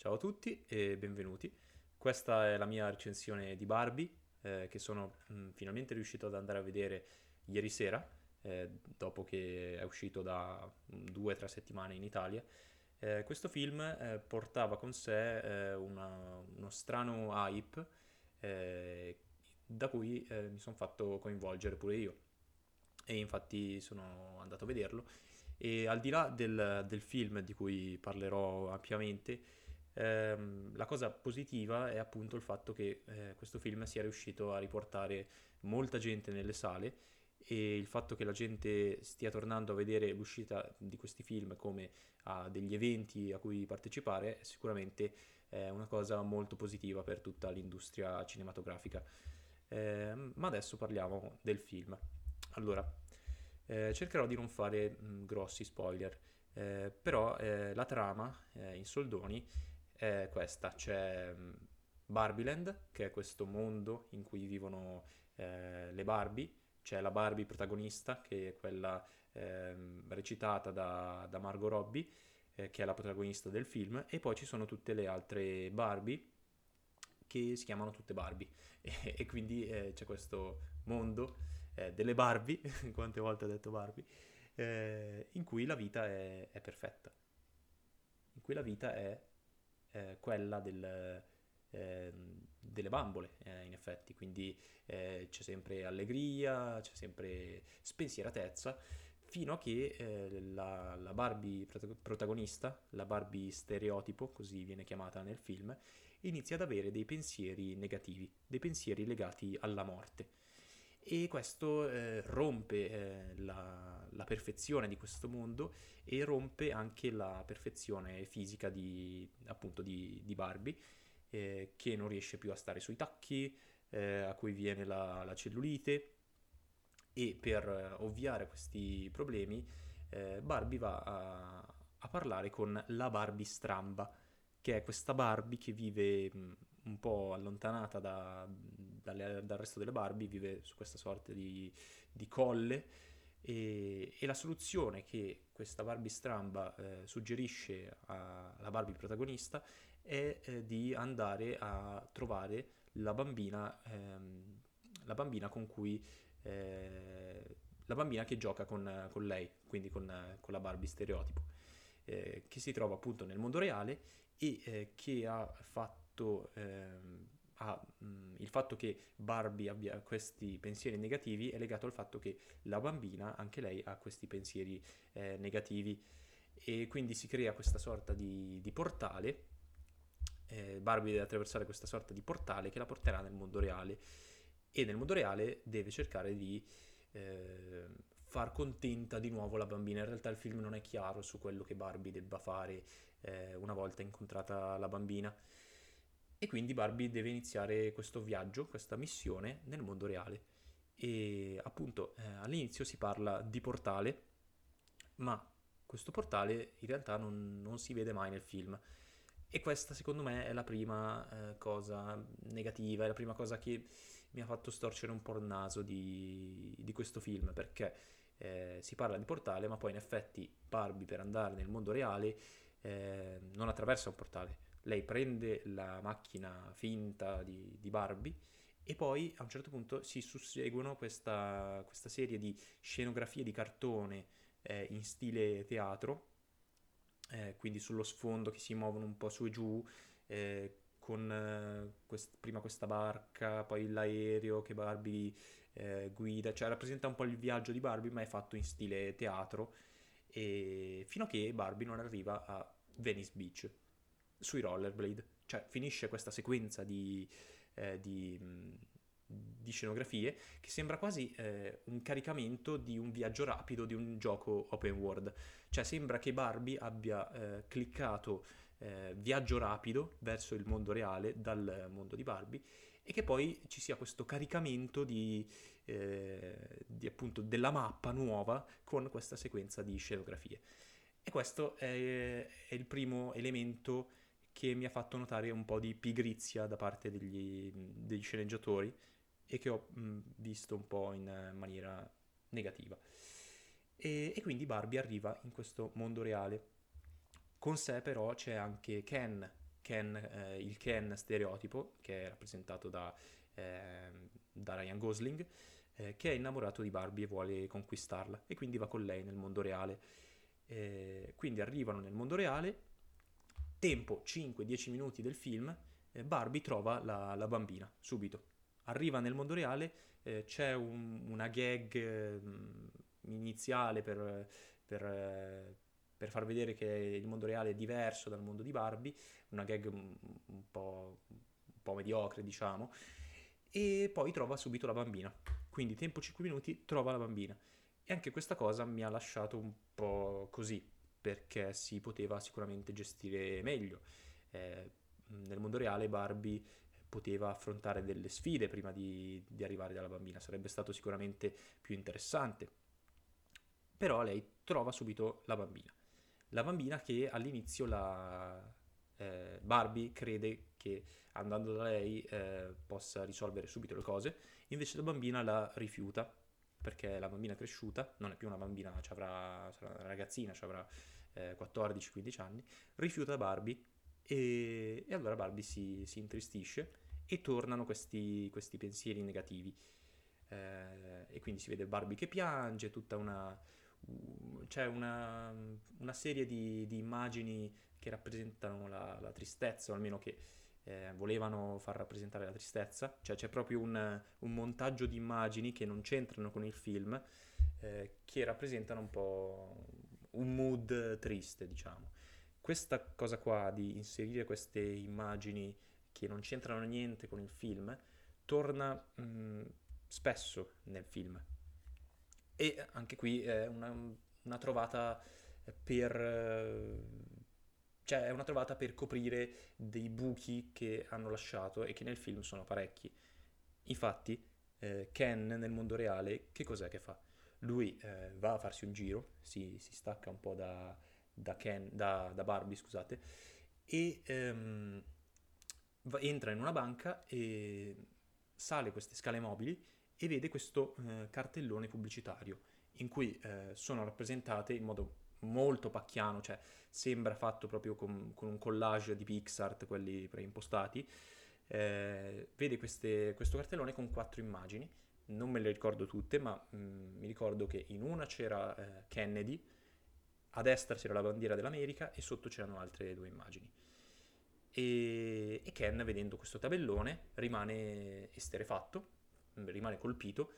Ciao a tutti e benvenuti. Questa è la mia recensione di Barbie, eh, che sono mh, finalmente riuscito ad andare a vedere ieri sera, eh, dopo che è uscito da due o tre settimane in Italia. Eh, questo film eh, portava con sé eh, una- uno strano hype eh, da cui mi sono fatto coinvolgere pure io e infatti sono andato a vederlo e al di là del, del film di cui parlerò ampiamente, ehm, la cosa positiva è appunto il fatto che eh, questo film sia riuscito a riportare molta gente nelle sale e il fatto che la gente stia tornando a vedere l'uscita di questi film come a degli eventi a cui partecipare è sicuramente eh, una cosa molto positiva per tutta l'industria cinematografica. Eh, ma adesso parliamo del film. Allora, eh, cercherò di non fare mh, grossi spoiler, eh, però eh, la trama eh, in soldoni è questa. C'è mh, Barbieland, che è questo mondo in cui vivono eh, le Barbie, c'è la Barbie protagonista, che è quella ehm, recitata da, da Margot Robbie, eh, che è la protagonista del film, e poi ci sono tutte le altre Barbie che si chiamano tutte Barbie. E, e quindi eh, c'è questo mondo eh, delle Barbie, quante volte ho detto Barbie, eh, in cui la vita è, è perfetta, in cui la vita è eh, quella del, ehm, delle bambole, eh, in effetti, quindi eh, c'è sempre allegria, c'è sempre spensieratezza, fino a che eh, la, la Barbie prota- protagonista, la Barbie stereotipo, così viene chiamata nel film, inizia ad avere dei pensieri negativi, dei pensieri legati alla morte. E questo eh, rompe eh, la, la perfezione di questo mondo e rompe anche la perfezione fisica di, appunto, di, di Barbie, eh, che non riesce più a stare sui tacchi, eh, a cui viene la, la cellulite. E per eh, ovviare a questi problemi eh, Barbie va a, a parlare con la Barbie stramba, che è questa Barbie che vive mh, un po' allontanata da- dalle- dal resto delle Barbie, vive su questa sorta di, di colle. E, e la soluzione che questa Barbie stramba eh, suggerisce alla Barbie protagonista è eh, di andare a trovare la bambina, ehm, la bambina con cui eh, la bambina che gioca con, con lei, quindi con, con la Barbie stereotipo, eh, che si trova appunto nel mondo reale e eh, che ha fatto ha, mh, il fatto che Barbie abbia questi pensieri negativi è legato al fatto che la bambina, anche lei, ha questi pensieri eh, negativi e quindi si crea questa sorta di, di portale. eh, Barbie deve attraversare questa sorta di portale che la porterà nel mondo reale e nel mondo reale deve cercare di eh, far contenta di nuovo la bambina. In realtà il film non è chiaro su quello che Barbie debba fare eh, una volta incontrata la bambina. E quindi Barbie deve iniziare questo viaggio, questa missione nel mondo reale. E appunto eh, all'inizio si parla di portale, ma questo portale in realtà non, non si vede mai nel film. E questa secondo me è la prima eh, cosa negativa, è la prima cosa che mi ha fatto storcere un po' il naso di, di questo film, perché eh, si parla di portale, ma poi in effetti Barbie per andare nel mondo reale eh, non attraversa un portale. Lei prende la macchina finta di, di Barbie e poi a un certo punto si susseguono questa, questa serie di scenografie di cartone eh, in stile teatro, eh, quindi sullo sfondo che si muovono un po' su e giù, eh, con eh, quest- prima questa barca, poi l'aereo che Barbie eh, guida, cioè rappresenta un po' il viaggio di Barbie, ma è fatto in stile teatro, fino a che Barbie non arriva a Venice Beach sui rollerblade. Cioè finisce questa sequenza di, eh, di, mh, di scenografie che sembra quasi eh, un caricamento di un viaggio rapido di un gioco open world. Cioè sembra che Barbie abbia eh, cliccato eh, viaggio rapido verso il mondo reale dal mondo di Barbie e che poi ci sia questo caricamento di, eh, di appunto della mappa nuova con questa sequenza di scenografie. E questo è, è il primo elemento che mi ha fatto notare un po' di pigrizia da parte degli, degli sceneggiatori e che ho mh, visto un po' in maniera negativa. E, e quindi Barbie arriva in questo mondo reale. Con sé però c'è anche Ken, Ken, eh, il Ken stereotipo, che è rappresentato da, eh, da Ryan Gosling, eh, che è innamorato di Barbie e vuole conquistarla e quindi va con lei nel mondo reale. Eh, quindi arrivano nel mondo reale, tempo 5-10 minuti del film, eh, Barbie trova la, la, bambina subito. Arriva nel mondo reale, eh, c'è un, una gag iniziale per, per per far vedere che il mondo reale è diverso dal mondo di Barbie, una gag un, po', un po' mediocre diciamo, e poi trova subito la bambina. Quindi tempo 5 minuti trova la bambina. E anche questa cosa mi ha lasciato un po' così, perché si poteva sicuramente gestire meglio. Eh, nel mondo reale Barbie poteva affrontare delle sfide prima di, di arrivare dalla bambina, sarebbe stato sicuramente più interessante. Però lei trova subito la bambina la bambina che all'inizio la eh, Barbie crede che andando da lei eh, possa risolvere subito le cose, invece la bambina la rifiuta perché la bambina è cresciuta, non è più una bambina, avrà, sarà una ragazzina, avrà eh, 14-15 anni, rifiuta Barbie e, e allora Barbie si, si, intristisce e tornano questi, questi pensieri negativi. Eh, e quindi si vede Barbie che piange, tutta una, c'è una, una serie di, di, immagini che rappresentano la, la, tristezza, o almeno che eh, volevano far rappresentare la tristezza, cioè c'è proprio un, un, montaggio di immagini che non c'entrano con il film, eh, che rappresentano un po' un mood triste, diciamo. Questa cosa qua di inserire queste immagini che non c'entrano niente con il film torna mh, spesso nel film e anche qui è una, una trovata per... Cioè è una trovata per coprire dei buchi che hanno lasciato e che nel film sono parecchi. Infatti, eh, Ken nel mondo reale che cos'è che fa? Lui eh, va a farsi un giro, si, si stacca un po' da, da, Ken, da, da Barbie, scusate, e ehm, va, entra in una banca e sale queste scale mobili e vede questo eh, cartellone pubblicitario in cui eh, sono rappresentate in modo molto pacchiano, cioè sembra fatto proprio con, con un collage di Pixar, quelli preimpostati. Eh, vede queste, questo cartellone con quattro immagini, non me le ricordo tutte, ma mh, mm, mi ricordo che in una c'era eh, Kennedy, a destra c'era la bandiera dell'America e sotto c'erano altre due immagini. E, e Ken, vedendo questo tabellone, rimane esterefatto rimane colpito,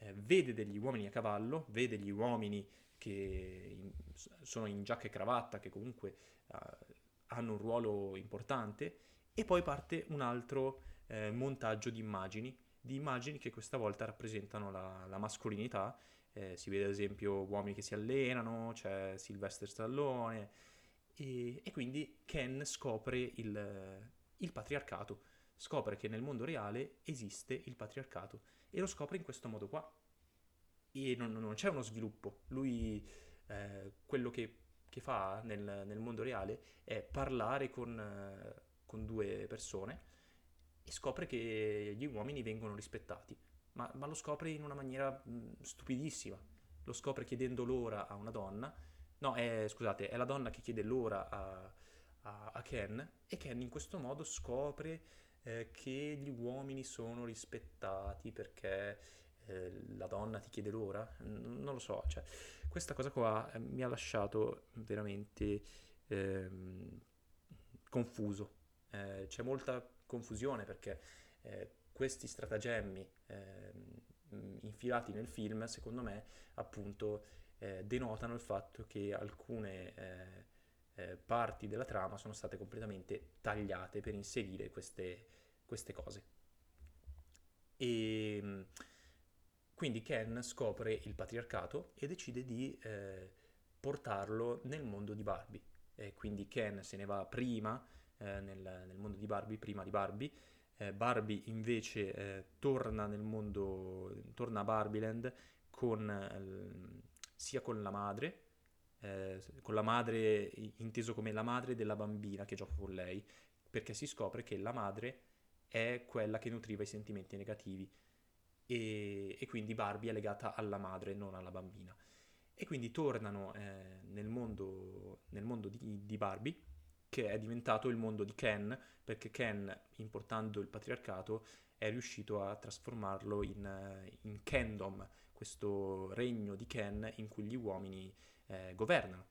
eh, vede degli uomini a cavallo, vede gli uomini che in, sono in giacca e cravatta, che comunque uh, hanno un ruolo importante, e poi parte un altro eh, montaggio di immagini, di immagini che questa volta rappresentano la, la mascolinità. Eh, si vede ad esempio uomini che si allenano, c'è Sylvester Stallone, e, e quindi Ken scopre il, il patriarcato scopre che nel mondo reale esiste il patriarcato e lo scopre in questo modo qua. E non, non c'è uno sviluppo. Lui, eh, quello che, che fa nel, nel, mondo reale è parlare con, eh, con, due persone e scopre che gli uomini vengono rispettati. Ma, ma lo scopre in una maniera mh, stupidissima. Lo scopre chiedendo l'ora a una donna. No, è, scusate, è la donna che chiede l'ora a, a, a Ken e Ken in questo modo scopre eh, che gli uomini sono rispettati perché eh, la donna ti chiede l'ora, non lo so, cioè, questa cosa qua eh, mi ha lasciato veramente ehm, confuso, eh, c'è molta confusione perché eh, questi stratagemmi ehm, infilati nel film, secondo me, appunto, eh, denotano il fatto che alcune eh, parti della trama sono state completamente tagliate per inserire queste, queste cose. E ehm, quindi Ken scopre il patriarcato e decide di eh, portarlo nel mondo di Barbie. E quindi Ken se ne va prima eh, nel, nel, mondo di Barbie, prima di Barbie. Eh, Barbie invece eh, torna nel mondo, torna a Barbieland con, sia con la madre, eh, con la madre inteso come la madre della bambina che gioca con lei, perché si scopre che la madre è quella che nutriva i sentimenti negativi e, e quindi Barbie è legata alla madre, non alla bambina. E quindi tornano eh, nel mondo, nel mondo di, di, Barbie che è diventato il mondo di Ken, perché Ken, importando il patriarcato, è riuscito a trasformarlo in, in Kendom, questo regno di Ken in cui gli uomini eh, governano.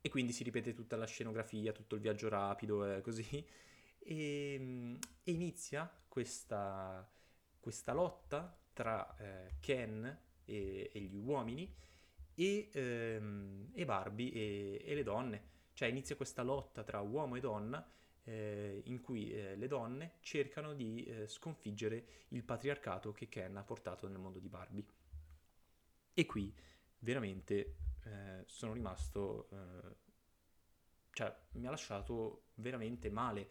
E quindi si ripete tutta la scenografia, tutto il viaggio rapido, eh, così. E, e inizia questa, questa, lotta tra eh, Ken e, e, gli uomini e, ehm, e Barbie e, e, le donne. Cioè inizia questa lotta tra uomo e donna eh, in cui eh, le donne cercano di eh, sconfiggere il patriarcato che Ken ha portato nel mondo di Barbie. E qui veramente eh, sono rimasto, eh, cioè mi ha lasciato veramente male,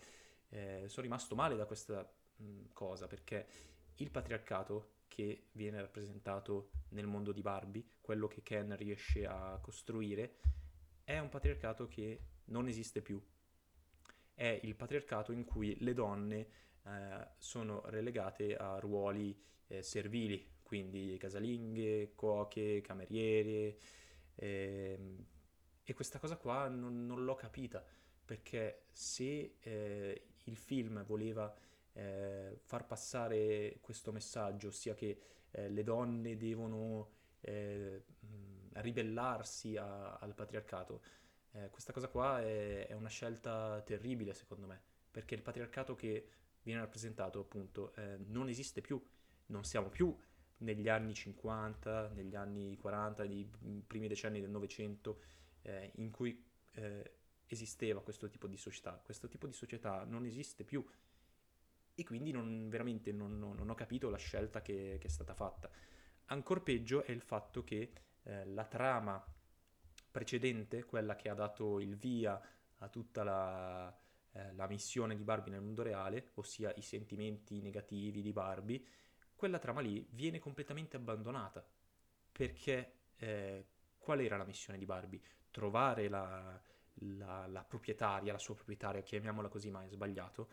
eh, sono rimasto male da questa mh, cosa perché il patriarcato che viene rappresentato nel mondo di Barbie, quello che Ken riesce a costruire, è un patriarcato che non esiste più. È il patriarcato in cui le donne eh, sono relegate a ruoli eh, servili, quindi casalinghe, cuoche, cameriere. Ehm, e questa cosa qua non, non l'ho capita, perché se eh, il film voleva eh, far passare questo messaggio, ossia che eh, le donne devono eh, ribellarsi a, al patriarcato, eh, questa cosa qua è, è, una scelta terribile secondo me, perché il patriarcato che viene rappresentato appunto eh, non esiste più, non siamo più negli anni 50, negli anni 40, nei primi decenni del Novecento, eh, in cui eh, esisteva questo tipo di società. Questo tipo di società non esiste più e quindi non, veramente non, non, non ho capito la scelta che, che, è stata fatta. Ancora peggio è il fatto che eh, la trama precedente, quella che ha dato il via a tutta la, eh, la missione di Barbie nel mondo reale, ossia i sentimenti negativi di Barbie, quella trama lì viene completamente abbandonata. Perché eh, qual era la missione di Barbie? Trovare la, la, la, proprietaria, la sua proprietaria, chiamiamola così, ma è sbagliato,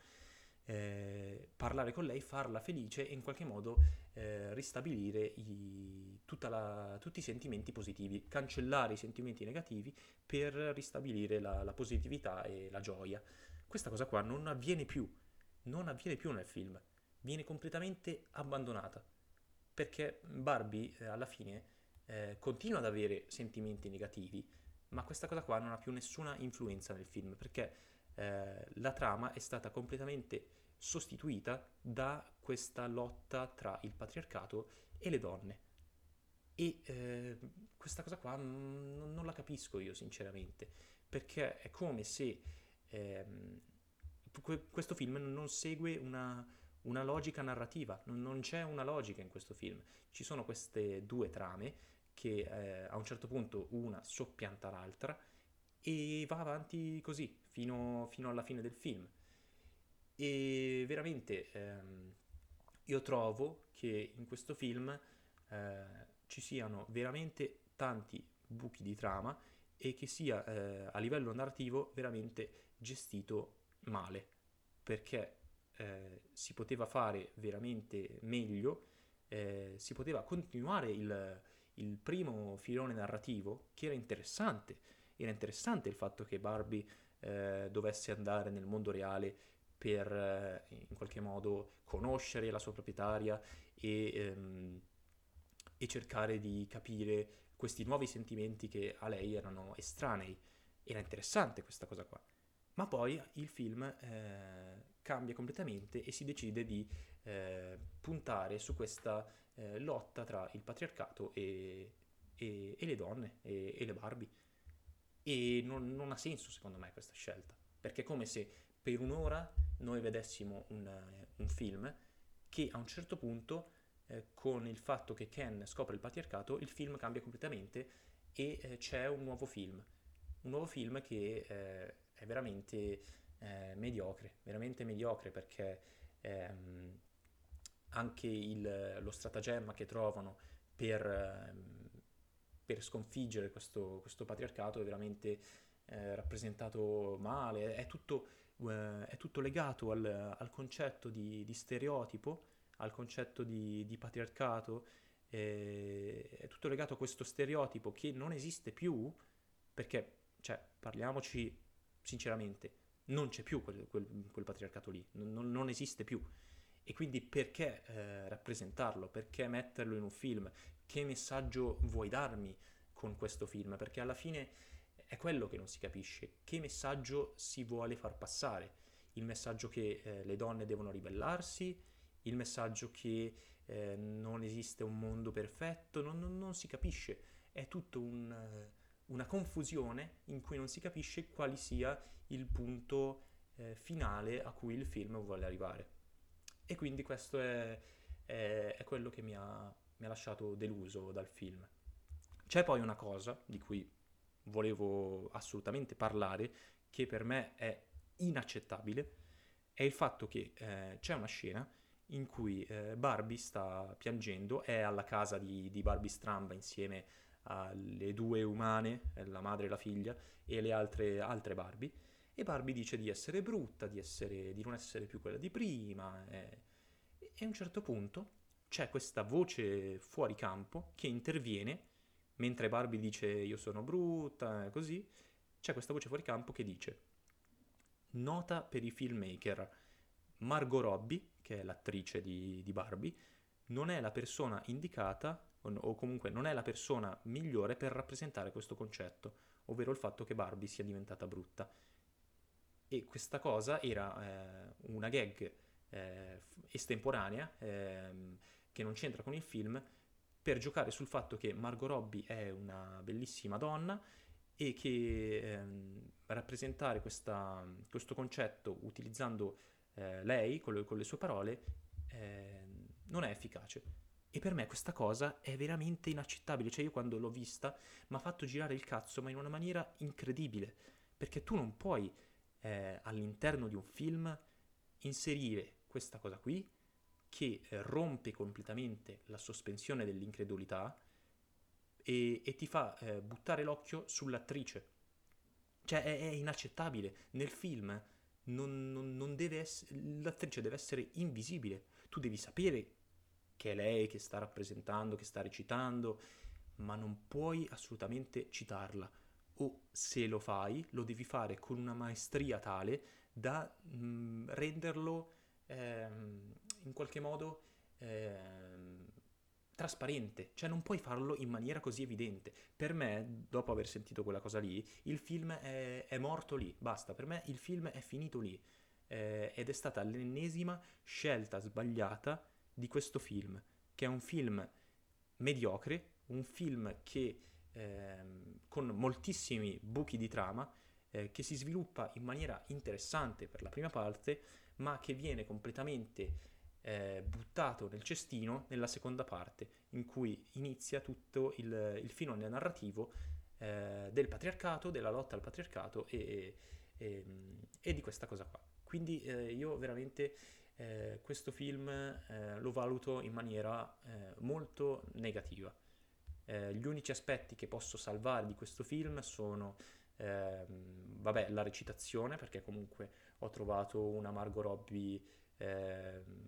eh, parlare con lei, farla felice e in qualche modo eh, ristabilire i, la, tutti i sentimenti positivi, cancellare i sentimenti negativi per ristabilire la, positività e la gioia. Questa cosa qua non avviene più, non avviene più nel film viene completamente abbandonata perché Barbie eh, alla fine eh, continua ad avere sentimenti negativi, ma questa cosa qua non ha più nessuna influenza nel film perché eh, la trama è stata completamente sostituita da questa lotta tra il patriarcato e le donne. E eh, questa cosa qua non, non, la capisco io sinceramente, perché è come se ehm, questo film non segue una, una logica narrativa, non, c'è una logica in questo film. Ci sono queste due trame che eh, a un certo punto una soppianta l'altra e va avanti così fino, fino alla fine del film. E veramente ehm, io trovo che in questo film eh, ci siano veramente tanti buchi di trama e che sia eh, a livello narrativo veramente gestito male perché eh, si poteva fare veramente meglio, eh, si poteva continuare il, il, primo filone narrativo che era interessante. Era interessante il fatto che Barbie eh, dovesse andare nel mondo reale per eh, in qualche modo conoscere la sua proprietaria e, ehm, e cercare di capire questi nuovi sentimenti che a lei erano estranei. Era interessante questa cosa qua. Ma poi il film eh, cambia completamente e si decide di eh, puntare su questa eh, lotta tra il patriarcato e, e, e le donne e, e, le Barbie. E non, non, ha senso secondo me questa scelta, perché è come se per un'ora noi vedessimo un, un film che a un certo punto, eh, con il fatto che Ken scopre il patriarcato, il film cambia completamente e eh, c'è un nuovo film. Un nuovo film che eh, è veramente eh, mediocre, veramente mediocre perché ehm, anche il, lo stratagemma che trovano per, ehm, per sconfiggere questo, questo, patriarcato è veramente eh, rappresentato male, è tutto, eh, è tutto legato al, al concetto di, di, stereotipo, al concetto di, di patriarcato, è tutto legato a questo stereotipo che non esiste più perché, cioè, parliamoci sinceramente, non c'è più quel, quel, quel patriarcato lì, non, non, esiste più. E quindi perché eh, rappresentarlo? Perché metterlo in un film? Che messaggio vuoi darmi con questo film? Perché alla fine è quello che non si capisce. Che messaggio si vuole far passare? Il messaggio che eh, le donne devono ribellarsi? Il messaggio che eh, non esiste un mondo perfetto? Non, non, non si capisce. È tutto un una confusione in cui non si capisce quale sia il punto eh, finale a cui il film vuole arrivare. E quindi questo è, è, è quello che mi ha, mi ha lasciato deluso dal film. C'è poi una cosa di cui volevo assolutamente parlare, che per me è inaccettabile, è il fatto che eh, c'è una scena in cui eh, Barbie sta piangendo, è alla casa di, di Barbie Stramba insieme alle due umane, eh, la madre e la figlia, e le altre, altre Barbie, e Barbie dice di essere brutta, di, essere, di non essere più quella di prima, e, e a un certo punto c'è questa voce fuori campo che interviene, mentre Barbie dice io sono brutta, così, c'è questa voce fuori campo che dice nota per i filmmaker, Margot Robbie, che è l'attrice di, di Barbie, non è la persona indicata o comunque non è la persona migliore per rappresentare questo concetto, ovvero il fatto che Barbie sia diventata brutta. E questa cosa era eh, una gag eh, estemporanea ehm, che non c'entra con il film per giocare sul fatto che Margot Robbie è una bellissima donna e che ehm, rappresentare questa, questo concetto utilizzando eh, lei con le, con le, sue parole ehm, non è efficace e per me questa cosa è veramente inaccettabile. Cioè, io quando l'ho vista mi ha fatto girare il cazzo, ma in una maniera incredibile. Perché tu non puoi eh, all'interno di un film inserire questa cosa qui che eh, rompe completamente la sospensione dell'incredulità e, e ti fa eh, buttare l'occhio sull'attrice. Cioè, è, è inaccettabile. Nel film non, non, non deve essere, l'attrice deve essere invisibile. Tu devi sapere che è lei che sta rappresentando, che sta recitando, ma non puoi assolutamente citarla. O se lo fai, lo devi fare con una maestria tale da mh, mm, renderlo ehm, in qualche modo ehm, trasparente, cioè non puoi farlo in maniera così evidente. Per me, dopo aver sentito quella cosa lì, il film è, è morto lì, basta, per me il film è finito lì. Eh, ed è stata l'ennesima scelta sbagliata di questo film, che è un film mediocre, un film che ehm, con moltissimi buchi di trama, eh, che si sviluppa in maniera interessante per la prima parte, ma che viene completamente eh, buttato nel cestino nella seconda parte, in cui inizia tutto il, il filone narrativo eh, del patriarcato, della lotta al patriarcato e, e, e di questa cosa qua. Quindi eh, io veramente eh, questo film eh, lo valuto in maniera eh, molto negativa. Eh, gli unici aspetti che posso salvare di questo film sono, ehm, vabbè, la recitazione, perché comunque ho trovato una Margot Robbie ehm,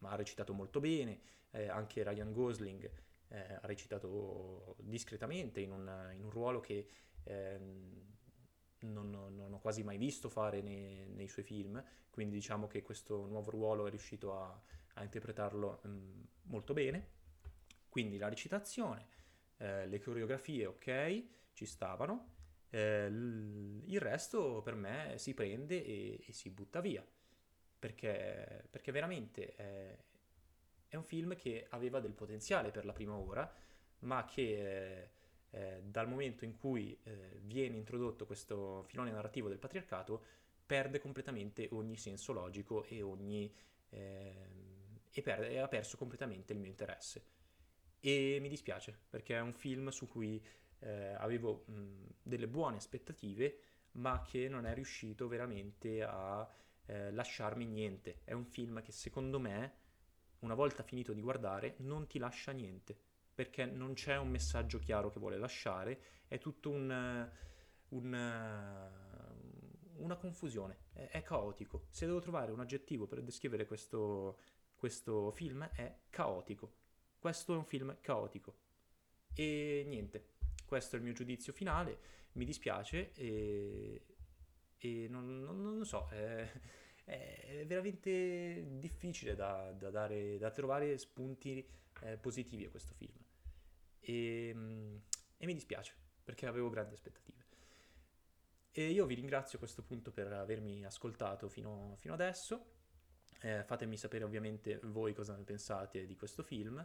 ha recitato molto bene, eh, anche Ryan Gosling eh, ha recitato discretamente in un, in un ruolo che ehm, non, quasi mai visto fare nei, nei, suoi film, quindi diciamo che questo nuovo ruolo è riuscito a, a interpretarlo mh, mm, molto bene. Quindi la recitazione, eh, le coreografie, ok, ci stavano, eh, l- il resto per me si prende e, e si butta via, perché, perché veramente è, è, un film che aveva del potenziale per la prima ora, ma che... Eh, eh, dal momento in cui eh, viene introdotto questo filone narrativo del patriarcato, perde completamente ogni senso logico e, ogni, eh, e, per, e ha perso completamente il mio interesse. E mi dispiace perché è un film su cui eh, avevo mh, delle buone aspettative, ma che non è riuscito veramente a eh, lasciarmi niente. È un film che secondo me, una volta finito di guardare, non ti lascia niente perché non c'è un messaggio chiaro che vuole lasciare, è tutto un, un, una confusione, è, è, caotico. Se devo trovare un aggettivo per descrivere questo, questo film è caotico. Questo è un film caotico. E niente, questo è il mio giudizio finale, mi dispiace e, e non, non, non so, è, è, veramente difficile da, da, dare, da trovare spunti eh, positivi a questo film. E, mm, e mi dispiace perché avevo grandi aspettative. E io vi ringrazio a questo punto per avermi ascoltato fino, fino adesso. Eh, fatemi sapere ovviamente voi cosa ne pensate di questo film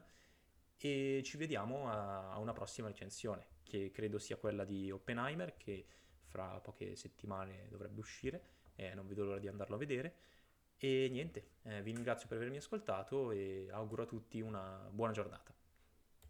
e ci vediamo a, a una prossima recensione, che credo sia quella di Oppenheimer, che fra poche settimane dovrebbe uscire, eh, non vedo l'ora di andarlo a vedere. E niente, eh, vi ringrazio per avermi ascoltato e auguro a tutti una buona giornata.